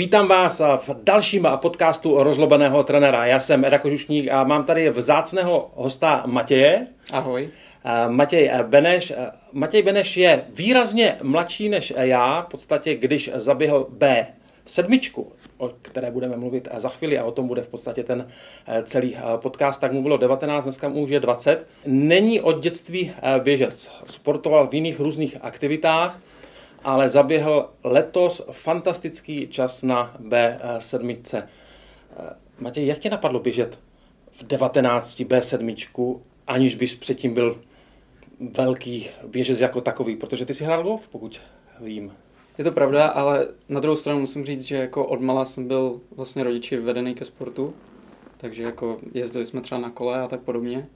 vítám vás v dalším podcastu rozlobeného trenéra. Já jsem Eda Kožušník a mám tady vzácného hosta Matěje. Ahoj. Matěj Beneš. Matěj Beneš je výrazně mladší než já, v podstatě když zaběhl B sedmičku, o které budeme mluvit za chvíli a o tom bude v podstatě ten celý podcast, tak mu bylo 19, dneska mu už je 20. Není od dětství běžec. Sportoval v jiných různých aktivitách, ale zaběhl letos fantastický čas na B7. Matěj, jak tě napadlo běžet v 19 B7, aniž bys předtím byl velký běžec jako takový, protože ty si hrál golf, pokud vím. Je to pravda, ale na druhou stranu musím říct, že jako odmala jsem byl vlastně rodiči vedený ke sportu, takže jako jezdili jsme třeba na kole a tak podobně.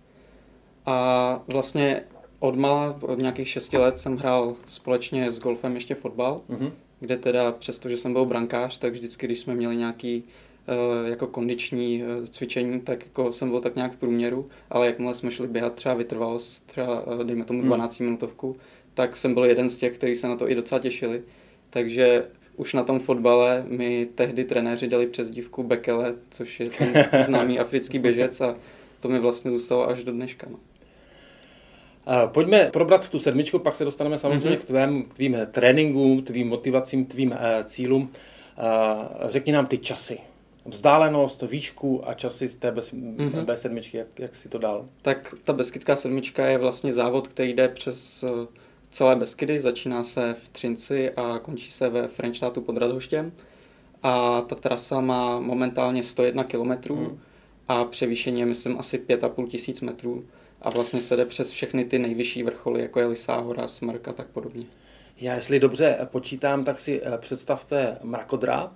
A vlastně od mala, od nějakých šesti let jsem hrál společně s golfem ještě fotbal, mm-hmm. kde teda přesto, že jsem byl brankář, tak vždycky, když jsme měli nějaký uh, jako kondiční uh, cvičení, tak jako jsem byl tak nějak v průměru, ale jakmile jsme šli běhat třeba vytrvalost, třeba uh, dejme tomu 12 mm. minutovku, tak jsem byl jeden z těch, kteří se na to i docela těšili. Takže už na tom fotbale mi tehdy trenéři dali přezdívku Bekele, což je ten známý africký běžec a to mi vlastně zůstalo až do dneška. No. Pojďme probrat tu sedmičku, pak se dostaneme samozřejmě mm-hmm. k, tvém, k tvým tréninkům, tvým motivacím, tvým uh, cílům. Uh, řekni nám ty časy. Vzdálenost, výšku a časy z té mm-hmm. B7, jak, jak si to dal? Tak ta Beskidská sedmička je vlastně závod, který jde přes uh, celé Beskydy, začíná se v Třinci a končí se ve Frenštátu pod Radhoštěm. A ta trasa má momentálně 101 km mm. a převýšení je, myslím, asi 5,5 tisíc metrů a vlastně se jde přes všechny ty nejvyšší vrcholy, jako je Lisá hora, Smrk a tak podobně. Já jestli dobře počítám, tak si eh, představte mrakodráp,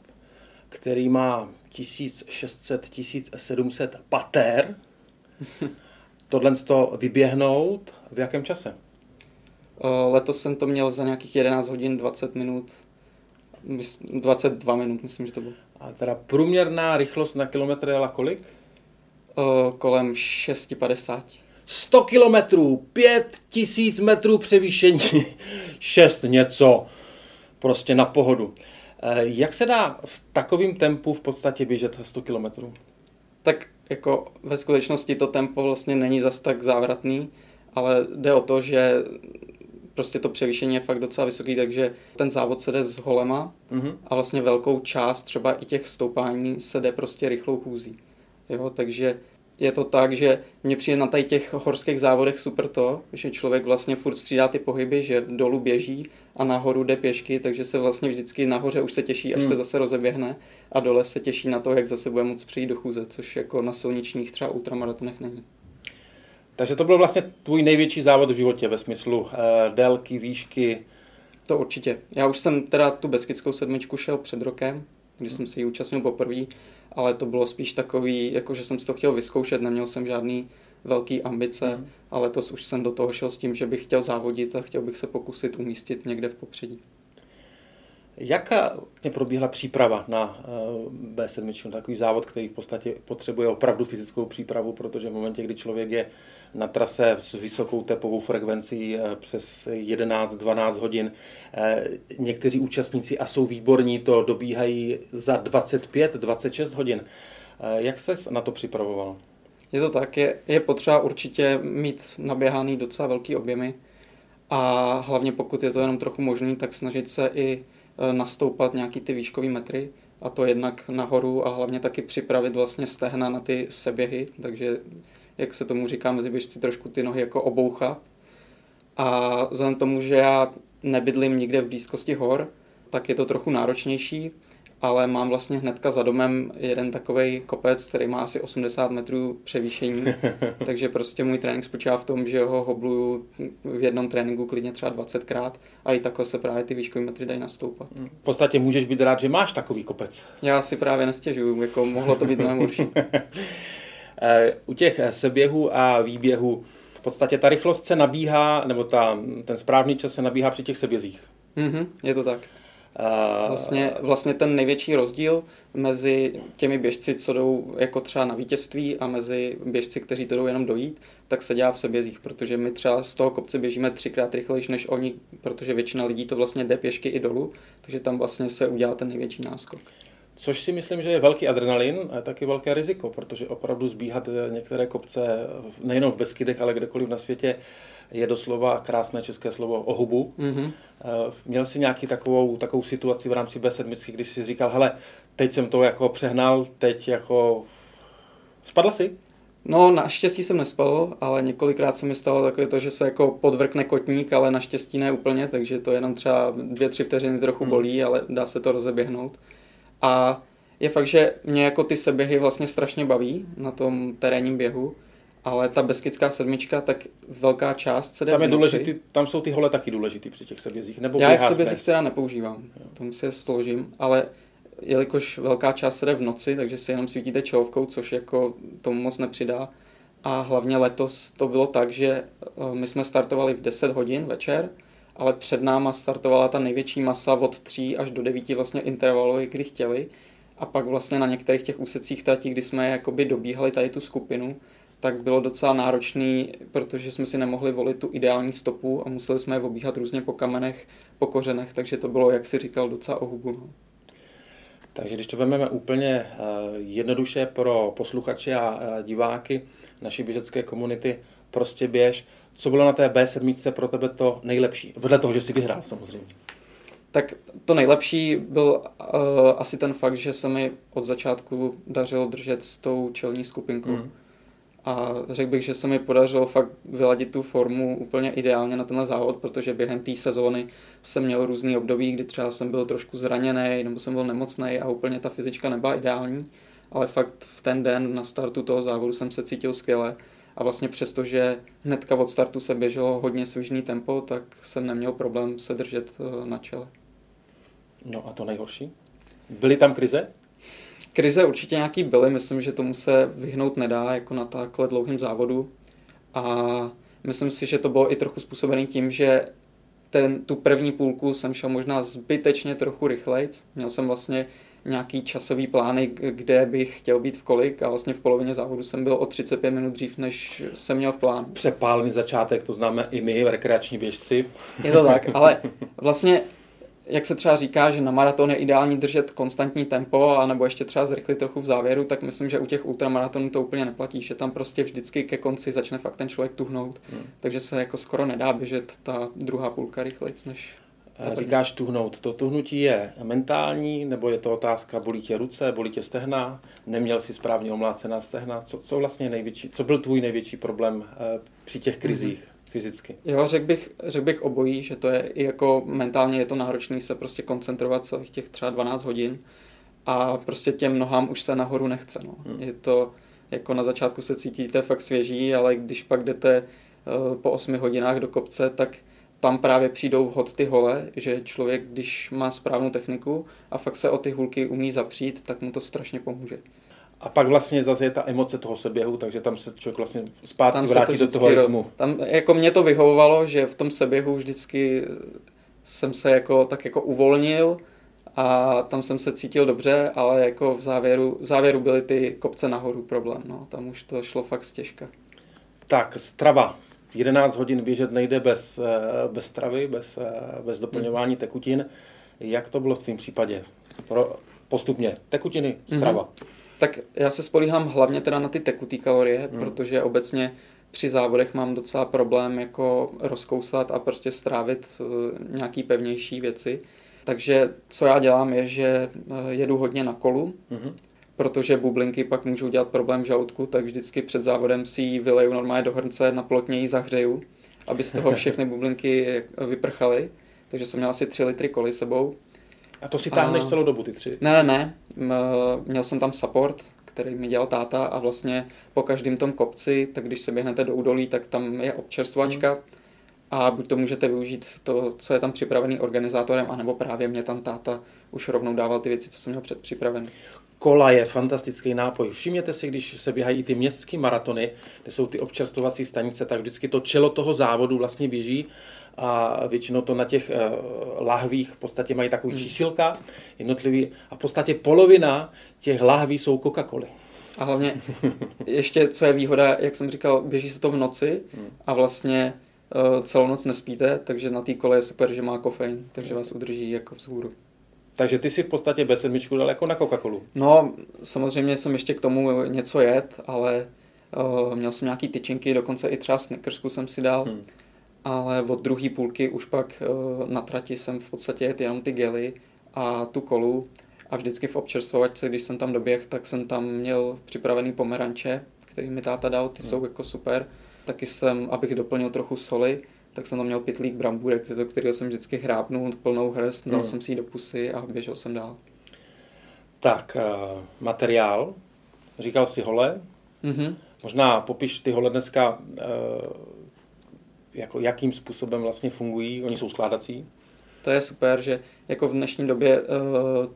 který má 1600-1700 pater. Tohle to vyběhnout v jakém čase? Eh, letos jsem to měl za nějakých 11 hodin 20 minut, 22 minut, myslím, že to bylo. A teda průměrná rychlost na kilometr jela kolik? Kolem 6,50. 100 kilometrů, 5000 metrů převýšení, 6 něco, prostě na pohodu. Eh, jak se dá v takovém tempu v podstatě běžet 100 kilometrů? Tak jako ve skutečnosti to tempo vlastně není zas tak závratný, ale jde o to, že prostě to převýšení je fakt docela vysoký, takže ten závod se jde s holema mm-hmm. a vlastně velkou část třeba i těch stoupání se jde prostě rychlou chůzí. Jo, takže je to tak, že mně přijde na tady těch horských závodech super to, že člověk vlastně furt střídá ty pohyby, že dolů běží a nahoru jde pěšky, takže se vlastně vždycky nahoře už se těší, až hmm. se zase rozeběhne a dole se těší na to, jak zase bude moct přijít do chůze, což jako na silničních třeba ultramaratonech není. Takže to byl vlastně tvůj největší závod v životě ve smyslu uh, délky, výšky? To určitě. Já už jsem teda tu Beskidskou sedmičku šel před rokem, když jsem se ji účastnil poprvé ale to bylo spíš takový, jako že jsem si to chtěl vyzkoušet, neměl jsem žádný velký ambice, mm. ale letos už jsem do toho šel s tím, že bych chtěl závodit a chtěl bych se pokusit umístit někde v popředí. Jak vlastně probíhala příprava na eh, B7, takový závod, který v podstatě potřebuje opravdu fyzickou přípravu, protože v momentě, kdy člověk je na trase s vysokou tepovou frekvencí eh, přes 11-12 hodin. Eh, někteří účastníci, a jsou výborní, to dobíhají za 25-26 hodin. Jak se na to připravoval? Je to tak, je, je potřeba určitě mít naběhaný docela velký objemy a hlavně pokud je to jenom trochu možný, tak snažit se i nastoupat nějaký ty výškový metry a to jednak nahoru a hlavně taky připravit vlastně stehna na ty seběhy, takže jak se tomu říká mezi běžci, trošku ty nohy jako obouchat. A vzhledem tomu, že já nebydlím nikde v blízkosti hor, tak je to trochu náročnější, ale mám vlastně hnedka za domem jeden takový kopec, který má asi 80 metrů převýšení, takže prostě můj trénink spočívá v tom, že ho hobluju v jednom tréninku klidně třeba 20krát a i takhle se právě ty výškové metry dají nastoupat. V podstatě můžeš být rád, že máš takový kopec. Já si právě nestěžuju, jako mohlo to být mnohem horší. U těch seběhů a výběhů v podstatě ta rychlost se nabíhá, nebo ta, ten správný čas se nabíhá při těch sebězích. Mm-hmm, je to tak. Vlastně, vlastně ten největší rozdíl mezi těmi běžci, co jdou jako třeba na vítězství a mezi běžci, kteří to jdou jenom dojít, tak se dělá v sebězích, protože my třeba z toho kopce běžíme třikrát rychlejší než oni, protože většina lidí to vlastně jde pěšky i dolů, takže tam vlastně se udělá ten největší náskok. Což si myslím, že je velký adrenalin a je taky velké riziko, protože opravdu zbíhat některé kopce nejenom v Beskydech, ale kdekoliv na světě je doslova krásné české slovo ohubu. Mm-hmm. Měl jsi nějaký takovou, takovou situaci v rámci B7, kdy jsi říkal, hele, teď jsem to jako přehnal, teď jako... Spadl jsi? No, naštěstí jsem nespal, ale několikrát se mi stalo takové to, že se jako podvrkne kotník, ale naštěstí ne úplně, takže to jenom třeba dvě, tři vteřiny trochu hmm. bolí, ale dá se to rozeběhnout. A je fakt, že mě jako ty seběhy vlastně strašně baví na tom terénním běhu, ale ta beskidská sedmička, tak velká část se jde tam, je důležitý, tam jsou ty hole taky důležitý při těch sebězích, nebo Já v sebězích teda nepoužívám, tom si je složím, ale jelikož velká část se jde v noci, takže si jenom svítíte čelovkou, což jako tomu moc nepřidá. A hlavně letos to bylo tak, že eh, my jsme startovali v 10 hodin večer, ale před náma startovala ta největší masa od 3 až do 9 vlastně intervalově, kdy chtěli. A pak vlastně na některých těch úsecích tratí, kdy jsme jakoby dobíhali tady tu skupinu, tak bylo docela náročný, protože jsme si nemohli volit tu ideální stopu a museli jsme je obíhat různě po kamenech, po kořenech, takže to bylo, jak si říkal, docela ohubu. No. Takže když to vezmeme úplně eh, jednoduše pro posluchače a eh, diváky naší běžecké komunity, prostě běž. Co bylo na té B7 pro tebe to nejlepší? Vedle toho, že jsi vyhrál samozřejmě. Tak to nejlepší byl uh, asi ten fakt, že se mi od začátku dařilo držet s tou čelní skupinkou. Mm a řekl bych, že se mi podařilo fakt vyladit tu formu úplně ideálně na tenhle závod, protože během té sezóny jsem měl různý období, kdy třeba jsem byl trošku zraněný nebo jsem byl nemocný a úplně ta fyzička nebyla ideální, ale fakt v ten den na startu toho závodu jsem se cítil skvěle a vlastně přesto, že hnedka od startu se běželo hodně svižný tempo, tak jsem neměl problém se držet eh, na čele. No a to nejhorší? Byly tam krize? Krize určitě nějaký byly, myslím, že tomu se vyhnout nedá jako na takhle dlouhém závodu. A myslím si, že to bylo i trochu způsobený tím, že ten, tu první půlku jsem šel možná zbytečně trochu rychlejc. Měl jsem vlastně nějaký časový plány, kde bych chtěl být v kolik a vlastně v polovině závodu jsem byl o 35 minut dřív, než jsem měl v plánu. Přepálený začátek, to známe i my, rekreační běžci. Je to tak, ale vlastně jak se třeba říká, že na maraton je ideální držet konstantní tempo, a nebo ještě třeba zrychlit trochu v závěru, tak myslím, že u těch ultramaratonů to úplně neplatí, že tam prostě vždycky ke konci začne fakt ten člověk tuhnout, hmm. takže se jako skoro nedá běžet ta druhá půlka rychlejc než Říkáš tuhnout. To tuhnutí je mentální, nebo je to otázka, bolí tě ruce, bolí tě stehna, neměl si správně omlácená stehna? Co, co vlastně největší, co byl tvůj největší problém eh, při těch krizích? Hmm fyzicky. Jo, řekl bych, řekl bych obojí, že to je i jako mentálně je to náročné se prostě koncentrovat celých těch třeba 12 hodin a prostě těm nohám už se nahoru nechce. No. Hmm. Je to, jako na začátku se cítíte fakt svěží, ale když pak jdete uh, po 8 hodinách do kopce, tak tam právě přijdou vhod ty hole, že člověk, když má správnou techniku a fakt se o ty hulky umí zapřít, tak mu to strašně pomůže. A pak vlastně zase je ta emoce toho seběhu, takže tam se člověk vlastně zpátky tam vrátí to do toho rytmu. Tam jako mě to vyhovovalo, že v tom seběhu vždycky jsem se jako tak jako uvolnil a tam jsem se cítil dobře, ale jako v závěru, v závěru byly ty kopce nahoru problém, no. Tam už to šlo fakt stěžka. Tak, strava. 11 hodin běžet nejde bez, eh, bez stravy, bez, eh, bez doplňování hmm. tekutin. Jak to bylo v tvém případě? Pro, postupně. Tekutiny, strava. Hmm. Tak já se spolíhám hlavně teda na ty tekutý kalorie, hmm. protože obecně při závodech mám docela problém jako rozkousat a prostě strávit uh, nějaký pevnější věci. Takže co já dělám je, že uh, jedu hodně na kolu, hmm. protože bublinky pak můžou dělat problém v žaludku, tak vždycky před závodem si ji vyleju normálně do hrnce, na plotně ji zahřeju, aby z toho všechny bublinky vyprchaly. Takže jsem měl asi 3 litry koly sebou a to si táhneš a... celou dobu, ty tři? Ne, ne, ne. Měl jsem tam support, který mi dělal táta a vlastně po každém tom kopci, tak když se běhnete do údolí, tak tam je občerstvačka hmm. a buď to můžete využít to, co je tam připravený organizátorem, anebo právě mě tam táta už rovnou dával ty věci, co jsem měl předpřipravený. Kola je fantastický nápoj. Všimněte si, když se běhají i ty městské maratony, kde jsou ty občerstvovací stanice, tak vždycky to čelo toho závodu vlastně běží a většinou to na těch uh, lahvích v podstatě mají takový hmm. čísilka jednotlivý a v podstatě polovina těch lahví jsou Coca-Coly. A hlavně ještě, co je výhoda, jak jsem říkal, běží se to v noci hmm. a vlastně uh, celou noc nespíte, takže na té kole je super, že má kofein, takže vás udrží jako vzhůru. Takže ty si v podstatě B7 dal jako na Coca-Colu. No, samozřejmě jsem ještě k tomu něco jet, ale uh, měl jsem nějaký tyčinky, dokonce i třeba Snickersku jsem si dal. Hmm. Ale od druhé půlky už pak uh, na trati jsem v podstatě jet jenom ty gely a tu kolu. A vždycky v občerstvovačce, když jsem tam doběh, tak jsem tam měl připravený pomeranče, který mi táta dal, ty hmm. jsou jako super. Taky jsem, abych doplnil trochu soli, tak jsem tam měl pitlík brambůrek, do kterého jsem vždycky hrábnul plnou hrst, dal hmm. jsem si ji do pusy a běžel jsem dál. Tak, uh, materiál. Říkal si hole. Mm-hmm. Možná popiš ty hole dneska, uh, jako jakým způsobem vlastně fungují. Oni jsou skládací. To je super, že jako v dnešní době uh,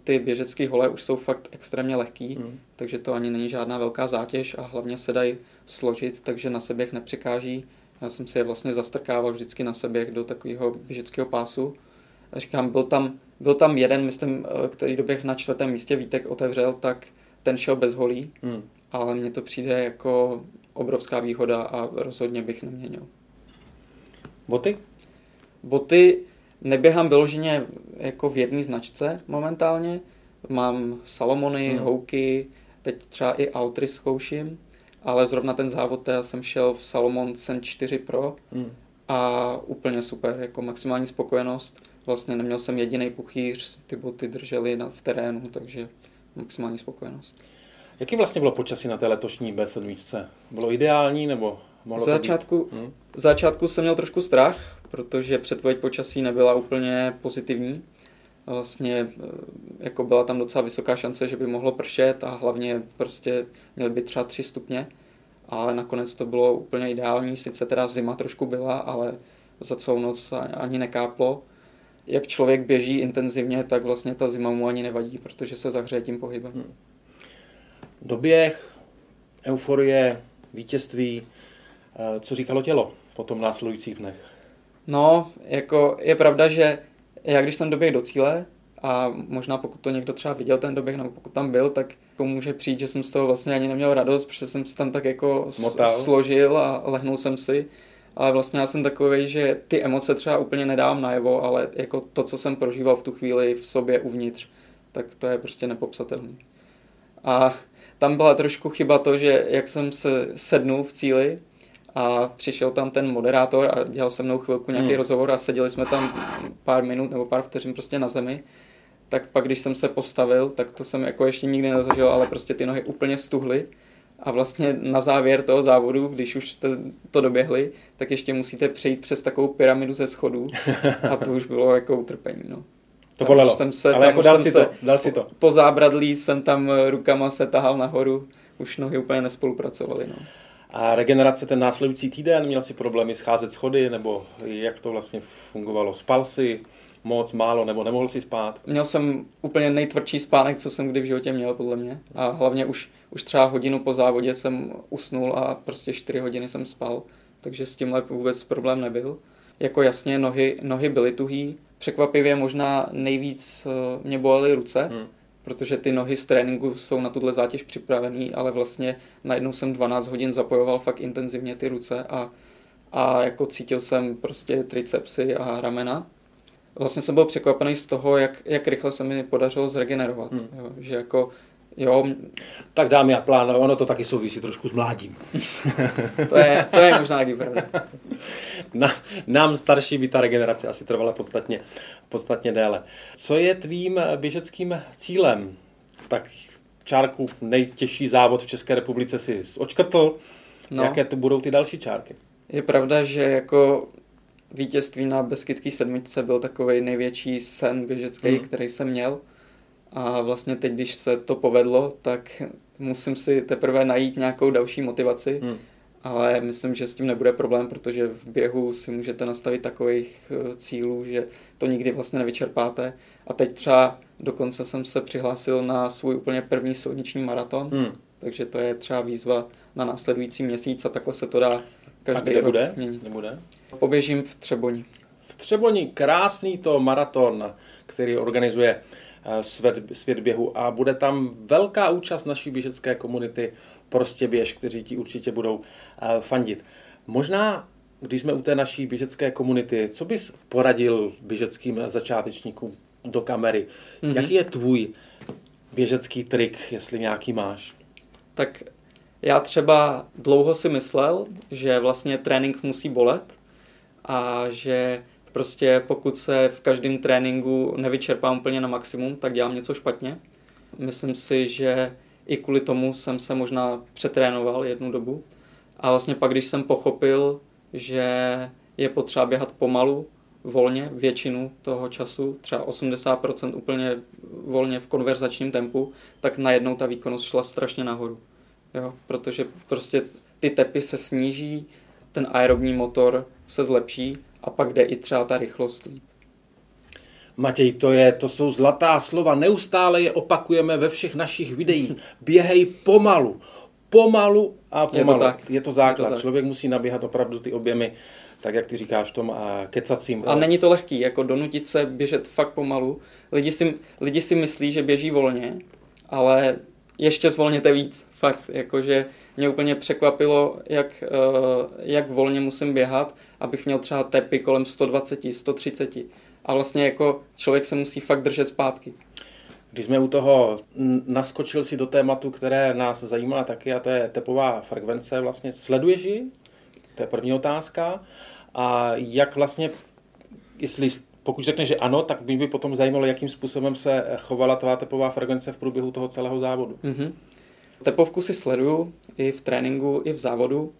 ty běžecké hole už jsou fakt extrémně lehký, mm. takže to ani není žádná velká zátěž a hlavně se dají složit, takže na seběch nepřekáží. Já jsem si je vlastně zastrkával vždycky na seběch do takového běžeckého pásu. A říkám, byl tam, byl tam jeden, myslím, eh, který doběh na čtvrtém místě Vítek otevřel, tak ten šel bez holí, mm. ale mně to přijde jako obrovská výhoda a rozhodně bych neměnil. Boty? Boty neběhám vyloženě jako v jedné značce momentálně. Mám Salomony, hmm. Houky, teď třeba i Altry zkouším, ale zrovna ten závod já jsem šel v Salomon Sen 4 Pro hmm. a úplně super, jako maximální spokojenost. Vlastně neměl jsem jediný puchýř, ty boty držely na, v terénu, takže maximální spokojenost. Jaký vlastně bylo počasí na té letošní B7? Bylo ideální nebo mohlo začátku, být? Hmm? V začátku jsem měl trošku strach, protože předpověď počasí nebyla úplně pozitivní. Vlastně eh, jako byla tam docela vysoká šance, že by mohlo pršet a hlavně prostě měl by třeba 3 stupně, ale nakonec to bylo úplně ideální, sice teda zima trošku byla, ale za celou noc ani nekáplo. Jak člověk běží intenzivně, tak vlastně ta zima mu ani nevadí, protože se zahřeje tím pohybem. Hmm. Doběh, euforie, vítězství, co říkalo tělo po tom následujících dnech? No, jako je pravda, že já když jsem doběh do cíle, a možná pokud to někdo třeba viděl ten doběh, nebo pokud tam byl, tak může přijít, že jsem z toho vlastně ani neměl radost, protože jsem si tam tak jako Motal. složil a lehnul jsem si. Ale vlastně já jsem takový, že ty emoce třeba úplně nedávám najevo, ale jako to, co jsem prožíval v tu chvíli v sobě uvnitř, tak to je prostě nepopsatelný. A tam byla trošku chyba to, že jak jsem se sednul v cíli, a přišel tam ten moderátor a dělal se mnou chvilku nějaký hmm. rozhovor a seděli jsme tam pár minut nebo pár vteřin prostě na zemi. Tak pak, když jsem se postavil, tak to jsem jako ještě nikdy nezažil, ale prostě ty nohy úplně stuhly. A vlastně na závěr toho závodu, když už jste to doběhli, tak ještě musíte přejít přes takovou pyramidu ze schodů. A to už bylo jako utrpení. No. To bolelo, jsem se, ale jako dal si, to, dal si to. Po, po zábradlí jsem tam rukama se tahal nahoru, už nohy úplně nespolupracovaly. No. A regenerace ten následující týden, měl si problémy scházet schody, nebo jak to vlastně fungovalo? Spal si moc, málo, nebo nemohl si spát? Měl jsem úplně nejtvrdší spánek, co jsem kdy v životě měl, podle mě. A hlavně už, už třeba hodinu po závodě jsem usnul a prostě 4 hodiny jsem spal, takže s tímhle vůbec problém nebyl. Jako jasně, nohy, nohy byly tuhý, překvapivě možná nejvíc eh, mě bolely ruce, hmm protože ty nohy z tréninku jsou na tuhle zátěž připravený, ale vlastně najednou jsem 12 hodin zapojoval fakt intenzivně ty ruce a, a jako cítil jsem prostě tricepsy a ramena. Vlastně jsem byl překvapený z toho, jak, jak rychle se mi podařilo zregenerovat. Hmm. Jo, že jako Jo. Tak dámy a plánové, ono to taky souvisí trošku s mládím. to, je, to je možná taky pravda. Na, nám starší by ta regenerace asi trvala podstatně, podstatně déle. Co je tvým běžeckým cílem? Tak čárku nejtěžší závod v České republice si očkrtl. No. Jaké to budou ty další čárky? Je pravda, že jako vítězství na Beskidský sedmičce byl takový největší sen běžecký, mm. který jsem měl. A vlastně teď, když se to povedlo, tak musím si teprve najít nějakou další motivaci. Hmm. Ale myslím, že s tím nebude problém, protože v běhu si můžete nastavit takových eh, cílů, že to nikdy vlastně nevyčerpáte. A teď třeba dokonce jsem se přihlásil na svůj úplně první silniční maraton, hmm. takže to je třeba výzva na následující měsíc a takhle se to dá každý a kde rok bude? měnit. Nebude? Poběžím v Třeboni. V Třeboni krásný to maraton, který organizuje svět, svět běhu a bude tam velká účast naší běžecké komunity Prostě běž, kteří ti určitě budou eh, fandit. Možná, když jsme u té naší běžecké komunity, co bys poradil běžeckým začátečníkům? do kamery. Mm-hmm. Jaký je tvůj běžecký trik, jestli nějaký máš? Tak já třeba dlouho si myslel, že vlastně trénink musí bolet a že prostě pokud se v každém tréninku nevyčerpám úplně na maximum, tak dělám něco špatně. Myslím si, že i kvůli tomu jsem se možná přetrénoval jednu dobu. A vlastně pak, když jsem pochopil, že je potřeba běhat pomalu, volně většinu toho času, třeba 80% úplně volně v konverzačním tempu, tak najednou ta výkonnost šla strašně nahoru. Jo? Protože prostě ty tepy se sníží, ten aerobní motor se zlepší a pak jde i třeba ta rychlost líp. Matěj, to, je, to jsou zlatá slova, neustále je opakujeme ve všech našich videích. Běhej pomalu, pomalu a pomalu. Je to, tak. Je to základ. Je to tak. Člověk musí nabíhat opravdu ty objemy, tak jak ty říkáš v tom a kecacím. A není to lehký, jako donutit se běžet fakt pomalu. Lidi si, lidi si myslí, že běží volně, ale ještě zvolněte víc, fakt, jakože mě úplně překvapilo, jak, uh, jak volně musím běhat, abych měl třeba tepy kolem 120, 130 a vlastně jako člověk se musí fakt držet zpátky. Když jsme u toho naskočil si do tématu, které nás zajímá taky, a to je tepová frekvence, vlastně sleduješ ji? To je první otázka. A jak vlastně, jestli pokud řekne, že ano, tak by by potom zajímalo, jakým způsobem se chovala tvá tepová frekvence v průběhu toho celého závodu. Mm-hmm. Tepovku si sleduju i v tréninku, i v závodu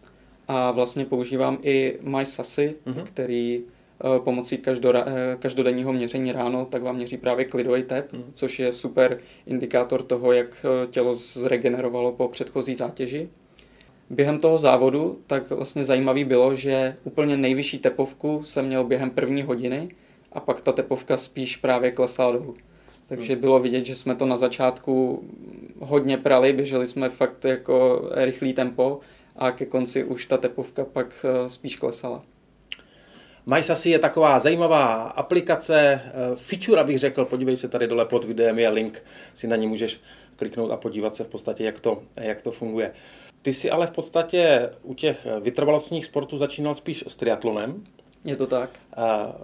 a vlastně používám i MySassy, mm-hmm. který Eh, pomocí každora, eh, každodenního měření ráno, tak vám měří právě klidový tep, mm. což je super indikátor toho, jak eh, tělo zregenerovalo po předchozí zátěži. Během toho závodu tak vlastně zajímavý bylo, že úplně nejvyšší tepovku jsem měl během první hodiny a pak ta tepovka spíš právě klesala dolů. Takže bylo vidět, že jsme to na začátku hodně prali, běželi jsme fakt jako rychlý tempo a ke konci už ta tepovka pak spíš klesala. MySasy je taková zajímavá aplikace, eh, feature, abych řekl, podívej se tady dole pod videem, je link, si na ní můžeš kliknout a podívat se v podstatě, jak to, jak to funguje. Ty si ale v podstatě u těch vytrvalostních sportů začínal spíš s triatlonem. Je to tak. A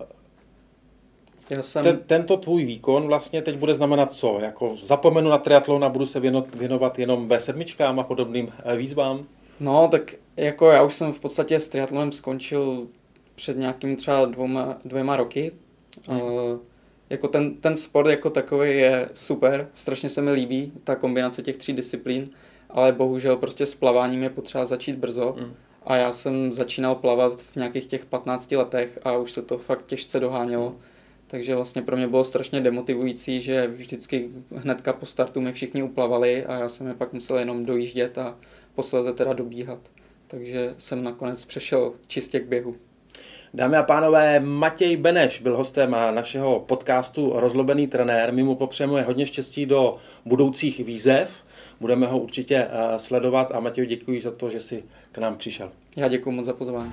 já jsem... Ten, tento tvůj výkon vlastně teď bude znamenat co? Jako zapomenu na triatlon a budu se věnovat, věnovat jenom B7 a podobným eh, výzvám? No, tak jako já už jsem v podstatě s triatlonem skončil před nějakým třeba dvěma, dvěma roky. Hmm. Uh, jako ten, ten sport jako takový je super, strašně se mi líbí ta kombinace těch tří disciplín, ale bohužel prostě s plaváním je potřeba začít brzo. Hmm. A já jsem začínal plavat v nějakých těch 15 letech a už se to fakt těžce dohánělo. Takže vlastně pro mě bylo strašně demotivující, že vždycky hnedka po startu mi všichni uplavali a já jsem je pak musel jenom dojíždět a posléze teda dobíhat. Takže jsem nakonec přešel čistě k běhu. Dámy a pánové, Matěj Beneš byl hostem našeho podcastu Rozlobený trenér. My mu popřejeme hodně štěstí do budoucích výzev. Budeme ho určitě eh, sledovat a Matěj, děkuji za to, že jsi k nám přišel. Já děkuji moc za pozvání.